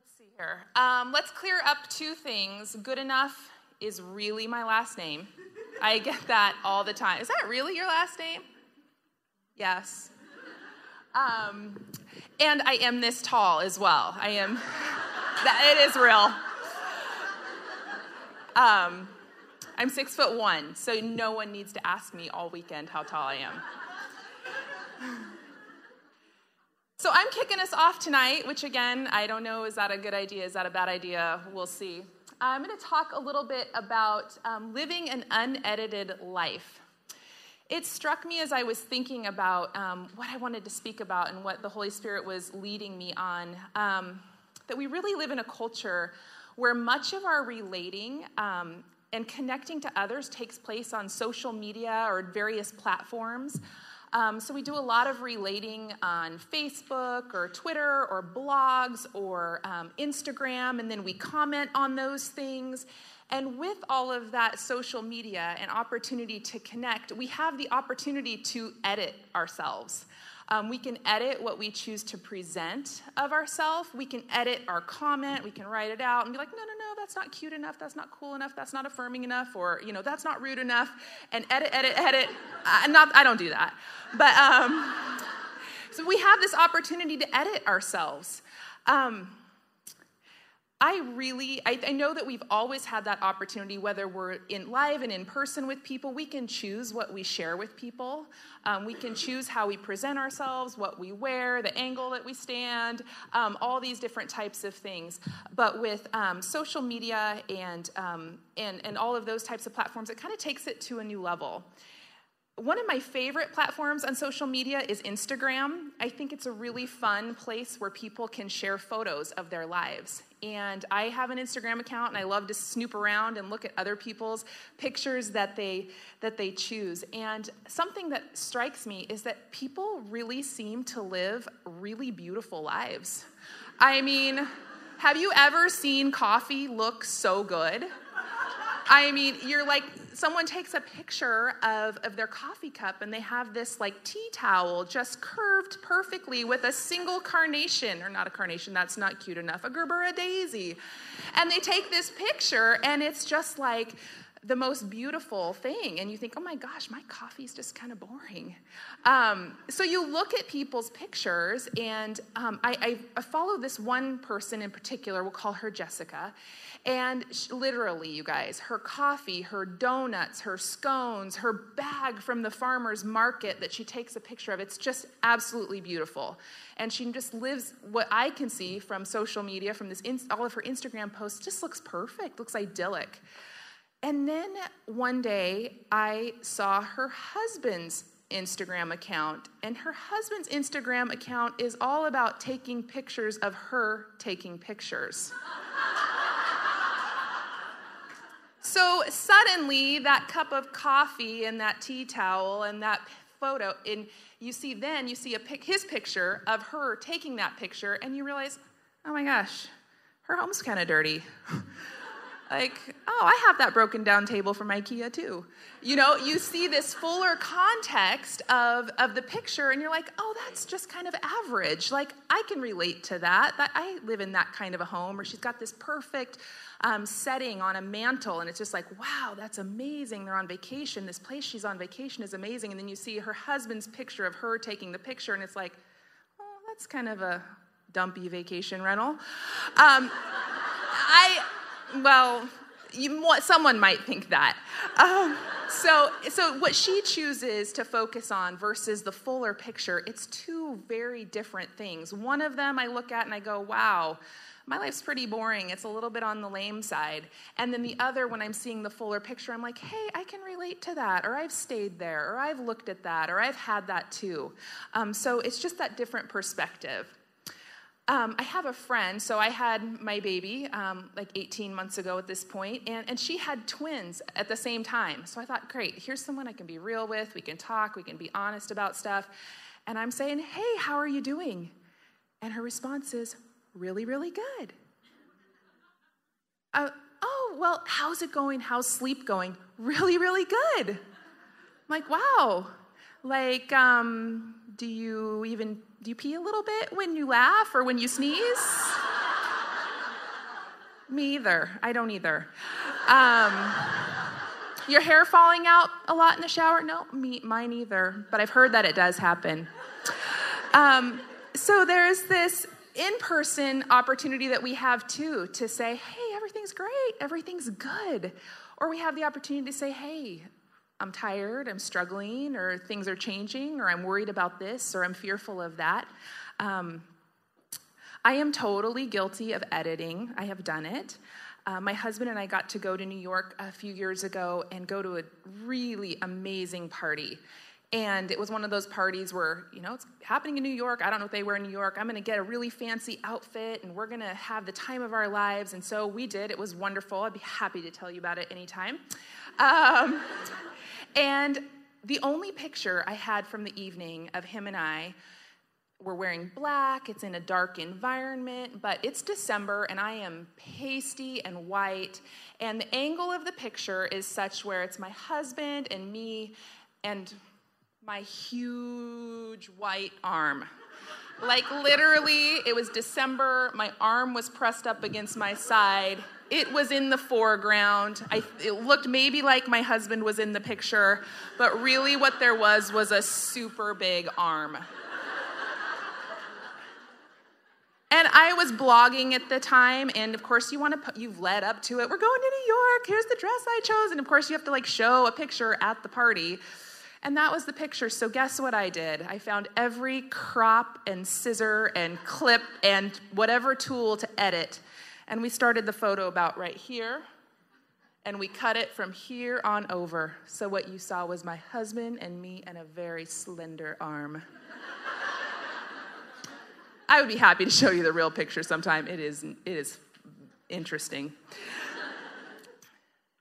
let's see here. Um, let's clear up two things. Goodenough is really my last name. I get that all the time. Is that really your last name? Yes. Um, and I am this tall as well. I am, that, it is real. Um, I'm six foot one, so no one needs to ask me all weekend how tall I am. So I'm kicking us off tonight, which again, I don't know, is that a good idea? Is that a bad idea? We'll see. I'm going to talk a little bit about um, living an unedited life. It struck me as I was thinking about um, what I wanted to speak about and what the Holy Spirit was leading me on um, that we really live in a culture where much of our relating um, and connecting to others takes place on social media or various platforms. Um, so we do a lot of relating on Facebook or Twitter or blogs or um, Instagram, and then we comment on those things. And with all of that social media and opportunity to connect, we have the opportunity to edit ourselves. Um, we can edit what we choose to present of ourselves. We can edit our comment. We can write it out and be like, no, no, no, that's not cute enough. That's not cool enough. That's not affirming enough. Or, you know, that's not rude enough. And edit, edit, edit. I, not, I don't do that. But um, so we have this opportunity to edit ourselves. Um, I really, I, I, know that we've always had that opportunity, whether we're in live and in person with people, we can choose what we share with people. Um, we can choose how we present ourselves, what we wear, the angle that we stand, um, all these different types of things. But with um, social media and, um, and, and all of those types of platforms, it kind of takes it to a new level. One of my favorite platforms on social media is Instagram. I think it's a really fun place where people can share photos of their lives and I have an Instagram account and I love to snoop around and look at other people's pictures that they that they choose. And something that strikes me is that people really seem to live really beautiful lives. I mean, have you ever seen coffee look so good? I mean, you're like, someone takes a picture of, of their coffee cup and they have this like tea towel just curved perfectly with a single carnation, or not a carnation, that's not cute enough, a Gerbera daisy. And they take this picture and it's just like, the most beautiful thing and you think oh my gosh my coffee's just kind of boring um, so you look at people's pictures and um, I, I, follow this one person in particular we'll call her jessica and she, literally, you guys, her coffee, her donuts, her scones, her bag from the farmer's market that she takes a picture of, it's just absolutely beautiful. And she just lives what I can see from social media, from this all of her Instagram posts, just looks perfect, looks idyllic. And then one day I saw her husband's Instagram account, and her husband's Instagram account is all about taking pictures of her taking pictures. So suddenly, that cup of coffee and that tea towel and that photo, and you see then you see a pic, his picture of her taking that picture, and you realize, oh my gosh, her home's kind of dirty. like, oh, I have that broken down table from IKEA too. You know, you see this fuller context of, of the picture, and you're like, oh, that's just kind of average. Like, I can relate to that. that I live in that kind of a home, or she's got this perfect um, setting on a mantle, and it's just like, wow, that's amazing. They're on vacation. This place she's on vacation is amazing. And then you see her husband's picture of her taking the picture, and it's like, oh, that's kind of a dumpy vacation rental. Um, I, well, you, someone might think that. Um, so, so what she chooses to focus on versus the fuller picture, it's two very different things. One of them I look at and I go, wow, my life's pretty boring. It's a little bit on the lame side. And then the other, when I'm seeing the fuller picture, I'm like, hey, I can relate to that, or I've stayed there, or I've looked at that, or I've had that too. Um, so it's just that different perspective. Um, I have a friend, so I had my baby um, like 18 months ago at this point, and, and she had twins at the same time. So I thought, great, here's someone I can be real with. We can talk, we can be honest about stuff. And I'm saying, hey, how are you doing? And her response is, really, really good. Uh, oh, well, how's it going? How's sleep going? Really, really good. I'm like, wow. Like, um, do you even do you pee a little bit when you laugh or when you sneeze? Me either. I don't either. Um, your hair falling out a lot in the shower? No, me, mine either. But I've heard that it does happen. Um, so there's this in person opportunity that we have too to say, hey, everything's great, everything's good. Or we have the opportunity to say, hey, I'm tired, I'm struggling, or things are changing, or I'm worried about this, or I'm fearful of that. Um, I am totally guilty of editing. I have done it. Uh, my husband and I got to go to New York a few years ago and go to a really amazing party. And it was one of those parties where, you know, it's happening in New York. I don't know what they wear in New York. I'm going to get a really fancy outfit and we're going to have the time of our lives. And so we did. It was wonderful. I'd be happy to tell you about it anytime. Um, and the only picture I had from the evening of him and I were wearing black. It's in a dark environment, but it's December and I am pasty and white. And the angle of the picture is such where it's my husband and me and my huge white arm. Like literally, it was December, my arm was pressed up against my side. It was in the foreground. I, it looked maybe like my husband was in the picture, but really what there was was a super big arm. And I was blogging at the time, and of course, you want to you've led up to it. We're going to New York. Here's the dress I chose, and of course, you have to like show a picture at the party. And that was the picture. So, guess what I did? I found every crop and scissor and clip and whatever tool to edit. And we started the photo about right here. And we cut it from here on over. So, what you saw was my husband and me and a very slender arm. I would be happy to show you the real picture sometime. It is, it is interesting.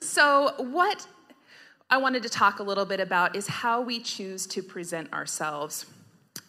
So, what I wanted to talk a little bit about is how we choose to present ourselves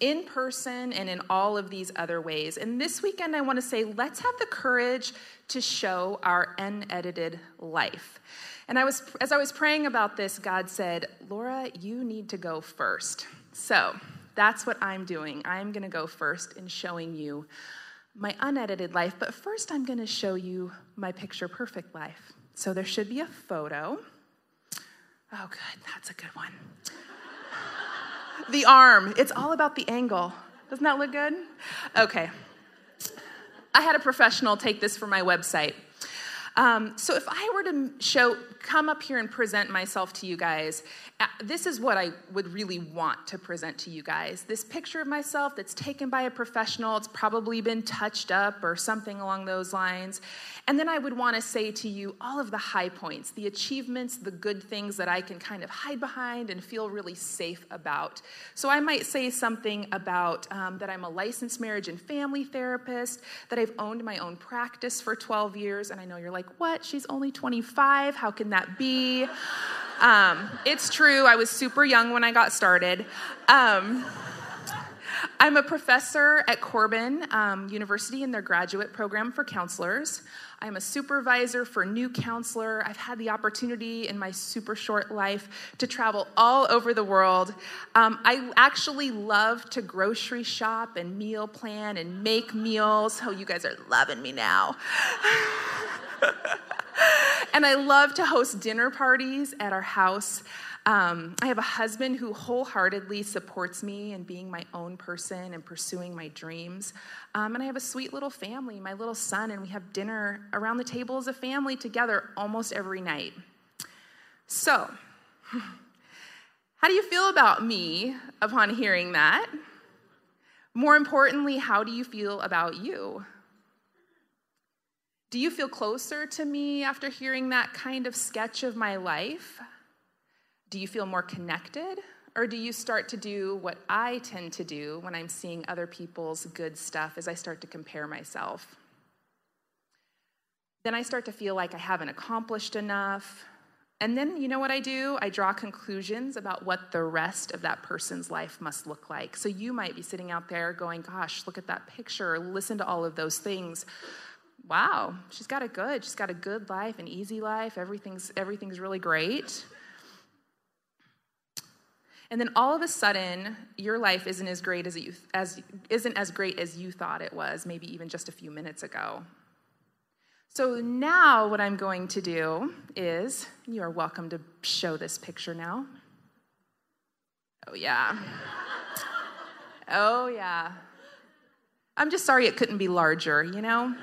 in person and in all of these other ways. And this weekend, I want to say, let's have the courage to show our unedited life. And I was, as I was praying about this, God said, Laura, you need to go first. So that's what I'm doing. I'm going to go first in showing you my unedited life. But first, I'm going to show you my picture perfect life. So there should be a photo. Oh, good. That's a good one. The arm. It's all about the angle. Doesn't that look good? Okay. I had a professional take this for my website. Um, so if I were to show, come up here and present myself to you guys, uh, this is what I would really want to present to you guys. This picture of myself that's taken by a professional, it's probably been touched up or something along those lines. And then I would want to say to you all of the high points, the achievements, the good things that I can kind of hide behind and feel really safe about. So I might say something about um, that I'm a licensed marriage and family therapist, that I've owned my own practice for 12 years. And I know you're like, what? She's only 25. How can that be? Um, it's true, I was super young when I got started. Um, I'm a professor at Corban um, University in their graduate program for counselors. I'm a supervisor for new counselor. I've had the opportunity in my super short life to travel all over the world. Um, I actually love to grocery shop and meal plan and make meals. Oh, you guys are loving me now. and I love to host dinner parties at our house. Um, I have a husband who wholeheartedly supports me in being my own person and pursuing my dreams. Um, and I have a sweet little family, my little son, and we have dinner around the table as a family together almost every night. So, how do you feel about me upon hearing that? More importantly, how do you feel about you? Do you feel closer to me after hearing that kind of sketch of my life? Do you feel more connected? Or do you start to do what I tend to do when I'm seeing other people's good stuff as I start to compare myself? Then I start to feel like I haven't accomplished enough. And then you know what I do? I draw conclusions about what the rest of that person's life must look like. So you might be sitting out there going, Gosh, look at that picture, listen to all of those things wow, she's got it good. She's got a good life, an easy life. Everything's everything's really great. And then all of a sudden, your life isn't as great as you as isn't as great as you thought it was, maybe even just a few minutes ago. So now, what I'm going to do is you are welcome to show this picture now. Oh, yeah. Oh, yeah. I'm just sorry it couldn't be larger, you know?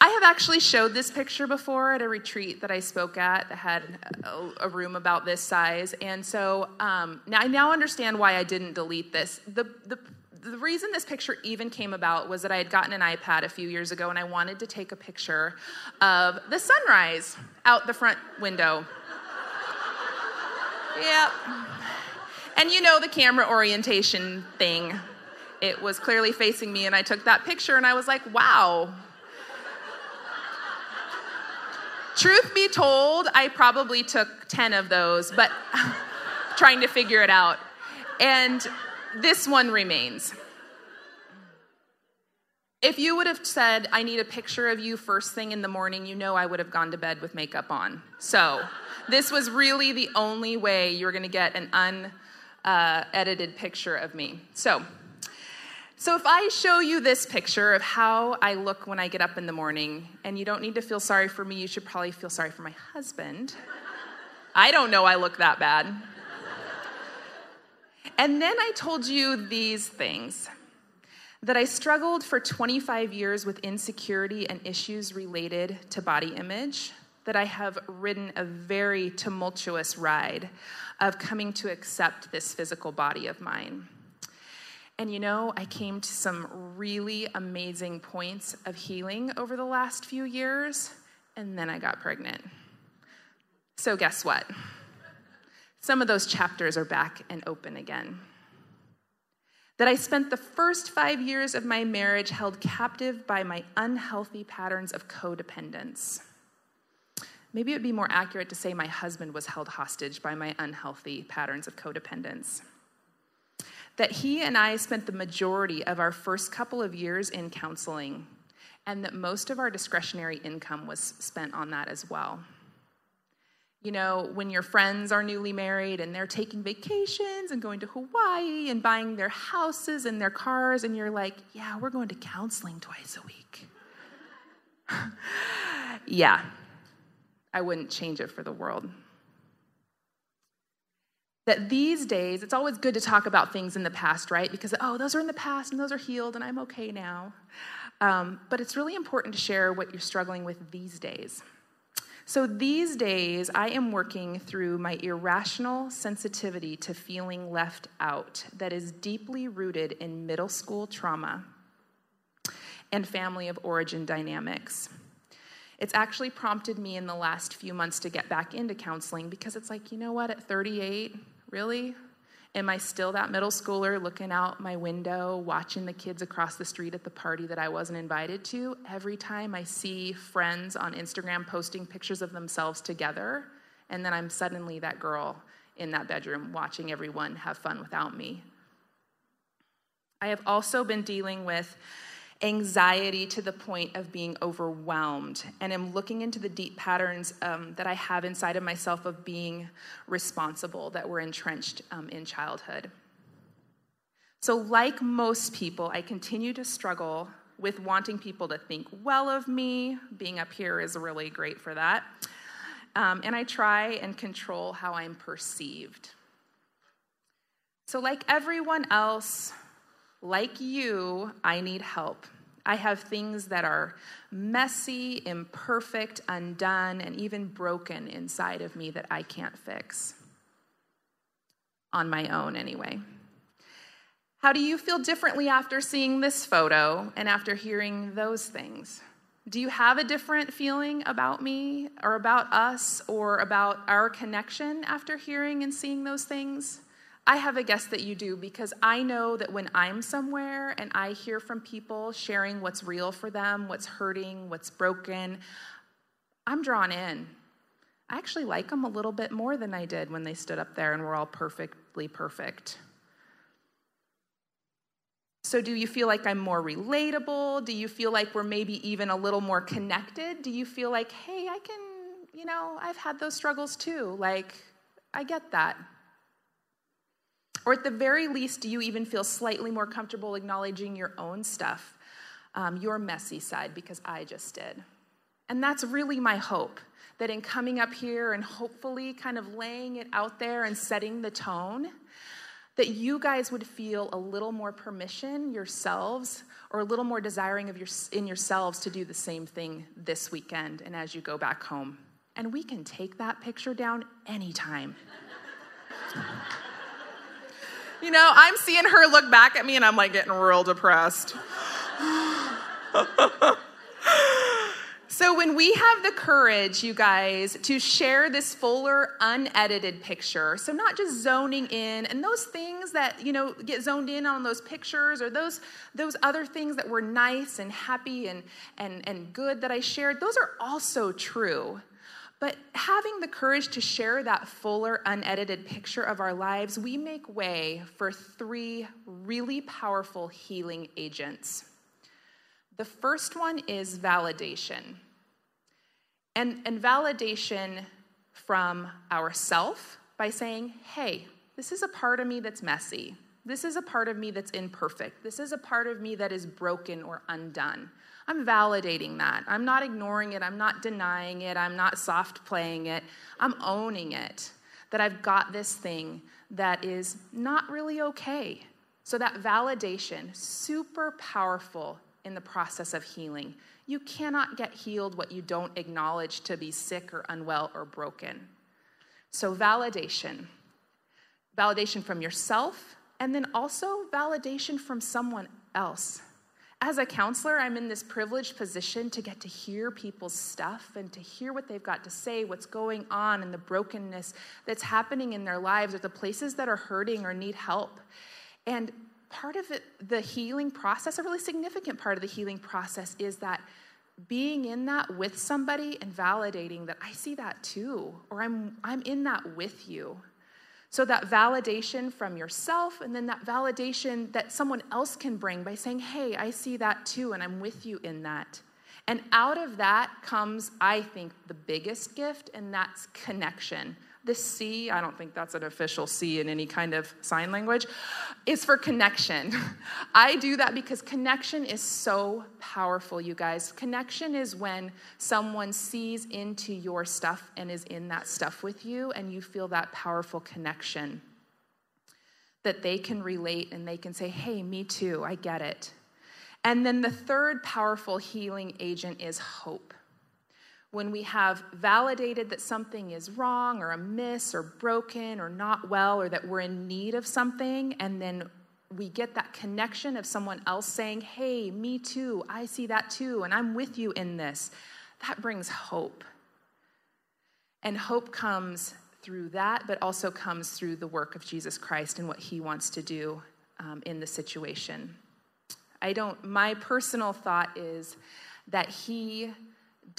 I have actually showed this picture before at a retreat that I spoke at that had a, a room about this size. And so um, now I now understand why I didn't delete this. The, the, the reason this picture even came about was that I had gotten an iPad a few years ago and I wanted to take a picture of the sunrise out the front window. yep. And you know the camera orientation thing. It was clearly facing me, and I took that picture and I was like, wow, Truth be told, I probably took 10 of those, but trying to figure it out. And this one remains. If you would have said, I need a picture of you first thing in the morning, you know I would have gone to bed with makeup on. So, this was really the only way you were going to get an unedited uh, picture of me. So, so, if I show you this picture of how I look when I get up in the morning, and you don't need to feel sorry for me, you should probably feel sorry for my husband. I don't know I look that bad. And then I told you these things that I struggled for 25 years with insecurity and issues related to body image, that I have ridden a very tumultuous ride of coming to accept this physical body of mine. And you know, I came to some really amazing points of healing over the last few years, and then I got pregnant. So, guess what? Some of those chapters are back and open again. That I spent the first five years of my marriage held captive by my unhealthy patterns of codependence. Maybe it would be more accurate to say my husband was held hostage by my unhealthy patterns of codependence that he and I spent the majority of our first couple of years in counseling, and that most of our discretionary income was spent on that as well. You know, when your friends are newly married and they're taking vacations and going to Hawaii and buying their houses and their cars, and you're like, yeah, we're going to counseling twice a week. yeah, I wouldn't change it for the world that these days, it's always good to talk about things in the past, right? Because, oh, those are in the past and those are healed and I'm okay now. Um, but it's really important to share what you're struggling with these days. So, these days, I am working through my irrational sensitivity to feeling left out that is deeply rooted in middle school trauma and family of origin dynamics. It's actually prompted me in the last few months to get back into counseling because it's like, you know what, at 38, really? Am I still that middle schooler looking out my window, watching the kids across the street at the party that I wasn't invited to? Every time I see friends on Instagram posting pictures of themselves together, and then I'm suddenly that girl in that bedroom watching everyone have fun without me. I have also been dealing with anxiety to the point of being overwhelmed and am looking into the deep patterns um, that I have inside of myself of being responsible that were entrenched um, in childhood. So, like most people, I continue to struggle with wanting people to think well of me. Being up here is really great for that. Um, and I try and control how I'm perceived. So, like everyone else, like you, I need help. I have things that are messy, imperfect, undone, and even broken inside of me that I can't fix. On my own, anyway. How do you feel differently after seeing this photo and after hearing those things? Do you have a different feeling about me or about us or about our connection after hearing and seeing those things? I have a guess that you do because I know that when I'm somewhere and I hear from people sharing what's real for them, what's hurting, what's broken, I'm drawn in. I actually like them a little bit more than I did when they stood up there and were all perfectly perfect. So, do you feel like I'm more relatable? Do you feel like we're maybe even a little more connected? Do you feel like, hey, I can, you know, I've had those struggles too? Like, I get that. Or at the very least, do you even feel slightly more comfortable acknowledging your own stuff? um, your messy side because I just did. And that's really my hope that in coming up here and hopefully kind of laying it out there and setting the tone, that you guys would feel a little more permission yourselves or a little more desiring of your, in yourselves to do the same thing this weekend and as you go back home. And we can take that picture down anytime. you know, I'm seeing her look back at me and I'm like getting real depressed. So, when we have the courage, you guys, to share this fuller, unedited picture, so not just zoning in, and those things that, you know, get zoned in on those pictures or those, those other things that were nice and happy and, and, and good that I shared, those are also true. But having the courage to share that fuller, unedited picture of our lives, we make way for three really powerful healing agents. The first one is validation. And, and validation from ourself by saying, hey, this is a part of me that's messy. This is a part of me that's imperfect. This is a part of me that is broken or undone. I'm validating that. I'm not ignoring it. I'm not denying it. I'm not soft playing it. I'm owning it that I've got this thing that is not really okay. So, that validation, super powerful in the process of healing. You cannot get healed what you don't acknowledge to be sick or unwell or broken. So, validation validation from yourself, and then also validation from someone else. As a counselor, I'm in this privileged position to get to hear people's stuff and to hear what they've got to say, what's going on, and the brokenness that's happening in their lives, or the places that are hurting or need help. And part of it, the healing process, a really significant part of the healing process is that being in that with somebody and validating that I see that too, or I'm, I'm in that with you. So, that validation from yourself, and then that validation that someone else can bring by saying, Hey, I see that too, and I'm with you in that. And out of that comes, I think, the biggest gift, and that's connection. The C, I don't think that's an official C in any kind of sign language, is for connection. I do that because connection is so powerful, you guys. Connection is when someone sees into your stuff and is in that stuff with you, and you feel that powerful connection that they can relate and they can say, hey, me too, I get it. And then the third powerful healing agent is hope when we have validated that something is wrong or amiss or broken or not well or that we're in need of something, and then we get that connection of someone else saying, Hey, me too, I see that too, and I'm with you in this, that brings hope. And hope comes through that, but also comes through the work of Jesus Christ and what he wants to do um, in the situation. I don't, my personal thought is that he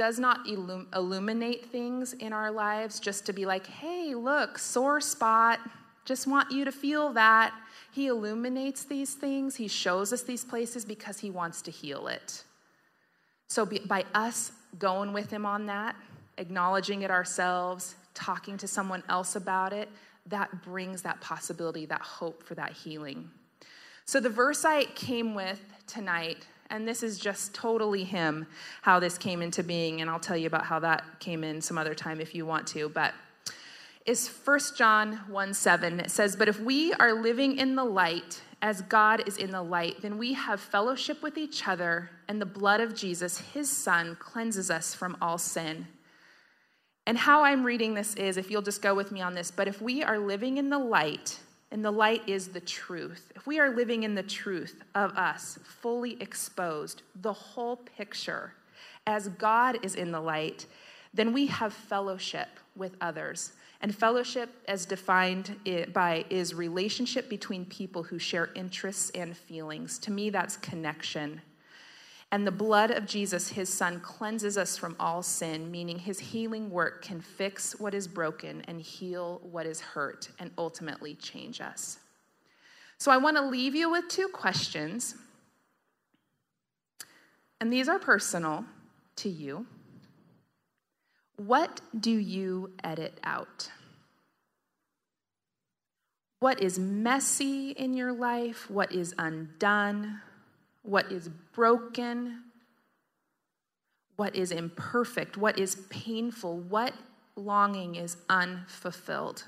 does not illum- illuminate things in our lives just to be like, hey, look, sore spot, just want you to feel that. He illuminates these things, He shows us these places because He wants to heal it. So, by us going with Him on that, acknowledging it ourselves, talking to someone else about it, that brings that possibility, that hope for that healing. So, the verse I came with tonight and this is just totally him, how this came into being. And I'll tell you about how that came in some other time if you want to. But is 1 John 1 7. It says, But if we are living in the light, as God is in the light, then we have fellowship with each other, and the blood of Jesus, his son, cleanses us from all sin. And how I'm reading this is, if you'll just go with me on this, but if we are living in the light, and the light is the truth. If we are living in the truth of us, fully exposed, the whole picture, as God is in the light, then we have fellowship with others. And fellowship, as defined by, is relationship between people who share interests and feelings. To me, that's connection. And the blood of Jesus, his son, cleanses us from all sin, meaning his healing work can fix what is broken and heal what is hurt and ultimately change us. So I want to leave you with two questions. And these are personal to you. What do you edit out? What is messy in your life? What is undone? What is broken, what is imperfect, what is painful, what longing is unfulfilled.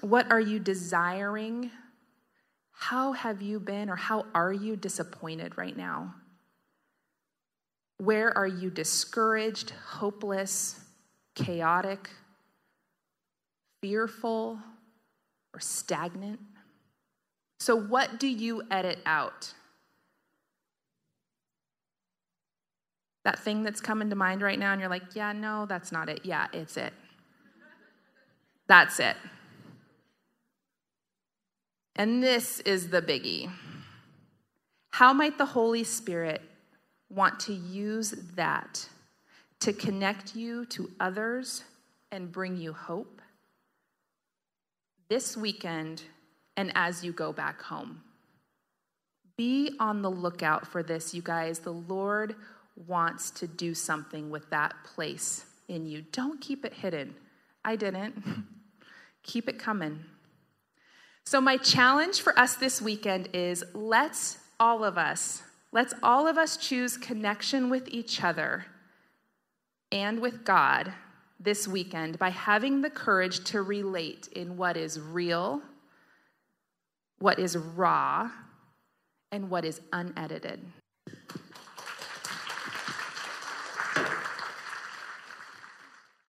What are you desiring? How have you been or how are you disappointed right now? Where are you discouraged, hopeless, chaotic, fearful, or stagnant? So, what do you edit out? That thing that's coming to mind right now, and you're like, yeah, no, that's not it. Yeah, it's it. That's it. And this is the biggie. How might the Holy Spirit want to use that to connect you to others and bring you hope this weekend and as you go back home? Be on the lookout for this, you guys. The Lord wants to do something with that place in you. Don't keep it hidden. I didn't. keep it coming. So, my challenge for us this weekend is let's all of us, let's all of us choose connection with each other and with God this weekend by having the courage to relate in what is real, what is raw, and what is unedited.